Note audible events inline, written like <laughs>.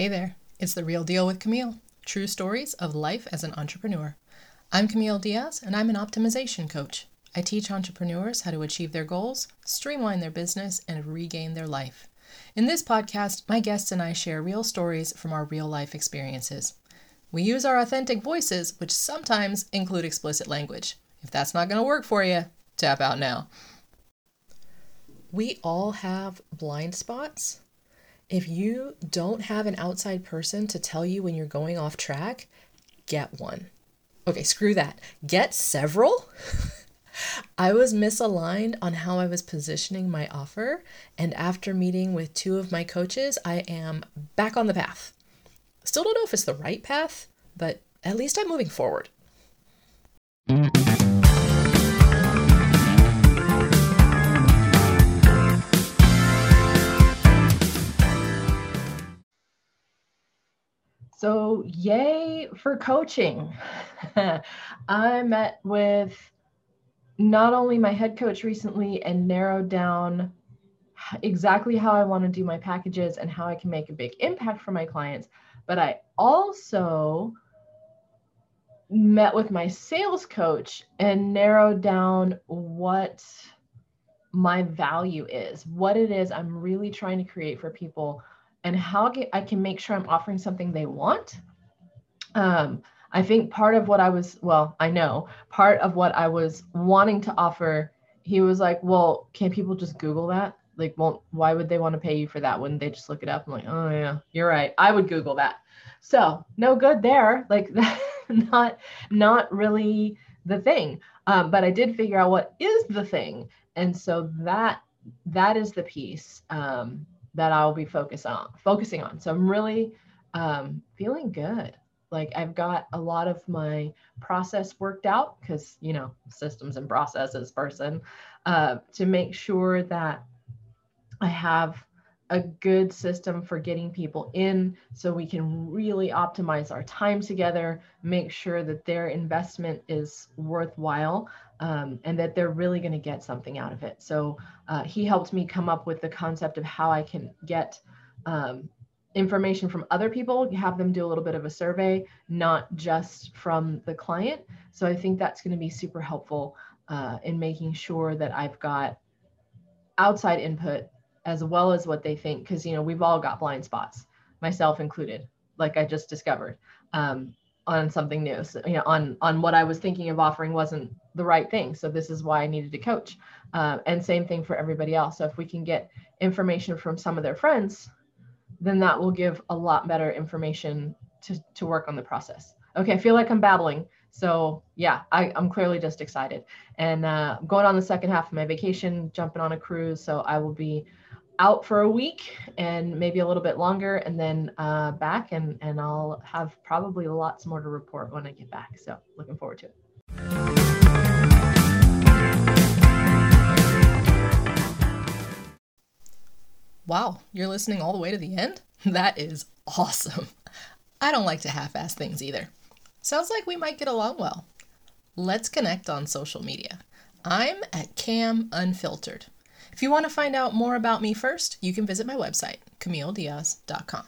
Hey there, it's The Real Deal with Camille True Stories of Life as an Entrepreneur. I'm Camille Diaz, and I'm an optimization coach. I teach entrepreneurs how to achieve their goals, streamline their business, and regain their life. In this podcast, my guests and I share real stories from our real life experiences. We use our authentic voices, which sometimes include explicit language. If that's not going to work for you, tap out now. We all have blind spots if you don't have an outside person to tell you when you're going off track, get one. Okay, screw that. Get several. <laughs> I was misaligned on how I was positioning my offer, and after meeting with two of my coaches, I am back on the path. Still don't know if it's the right path, but at least I'm moving forward. So, yay for coaching. <laughs> I met with not only my head coach recently and narrowed down exactly how I want to do my packages and how I can make a big impact for my clients, but I also met with my sales coach and narrowed down what my value is, what it is I'm really trying to create for people and how I can make sure I'm offering something they want. Um, I think part of what I was, well, I know part of what I was wanting to offer, he was like, well, can people just Google that? Like, well, why would they want to pay you for that? Wouldn't they just look it up? I'm like, oh yeah, you're right. I would Google that. So no good there. Like <laughs> not, not really the thing. Um, but I did figure out what is the thing. And so that, that is the piece. Um, that I'll be focus on focusing on. So I'm really um, feeling good. Like I've got a lot of my process worked out because you know systems and processes person uh, to make sure that I have a good system for getting people in so we can really optimize our time together, make sure that their investment is worthwhile um, and that they're really going to get something out of it. So uh, he helped me come up with the concept of how I can get um, information from other people, have them do a little bit of a survey, not just from the client. So I think that's going to be super helpful uh, in making sure that I've got outside input as well as what they think because you know we've all got blind spots myself included like i just discovered um, on something new. So, you know on on what i was thinking of offering wasn't the right thing. So this is why i needed to coach uh, and same thing for everybody else. So if we can get information from some of their friends then that will give a lot better information to, to work on the process. Okay i feel like i'm babbling. So yeah I, i'm clearly just excited. And uh, i'm going on the second half of my vacation jumping on a cruise so i will be out for a week and maybe a little bit longer and then uh, back and, and I'll have probably lots more to report when I get back. So looking forward to it. Wow, you're listening all the way to the end? <laughs> That is awesome. <laughs> I don't like to half ass things either. Sounds like we might get along well. Let's connect on social media. I'm at Cam Unfiltered. If you want to find out more about me first, you can visit my website, CamilleDiaz.com.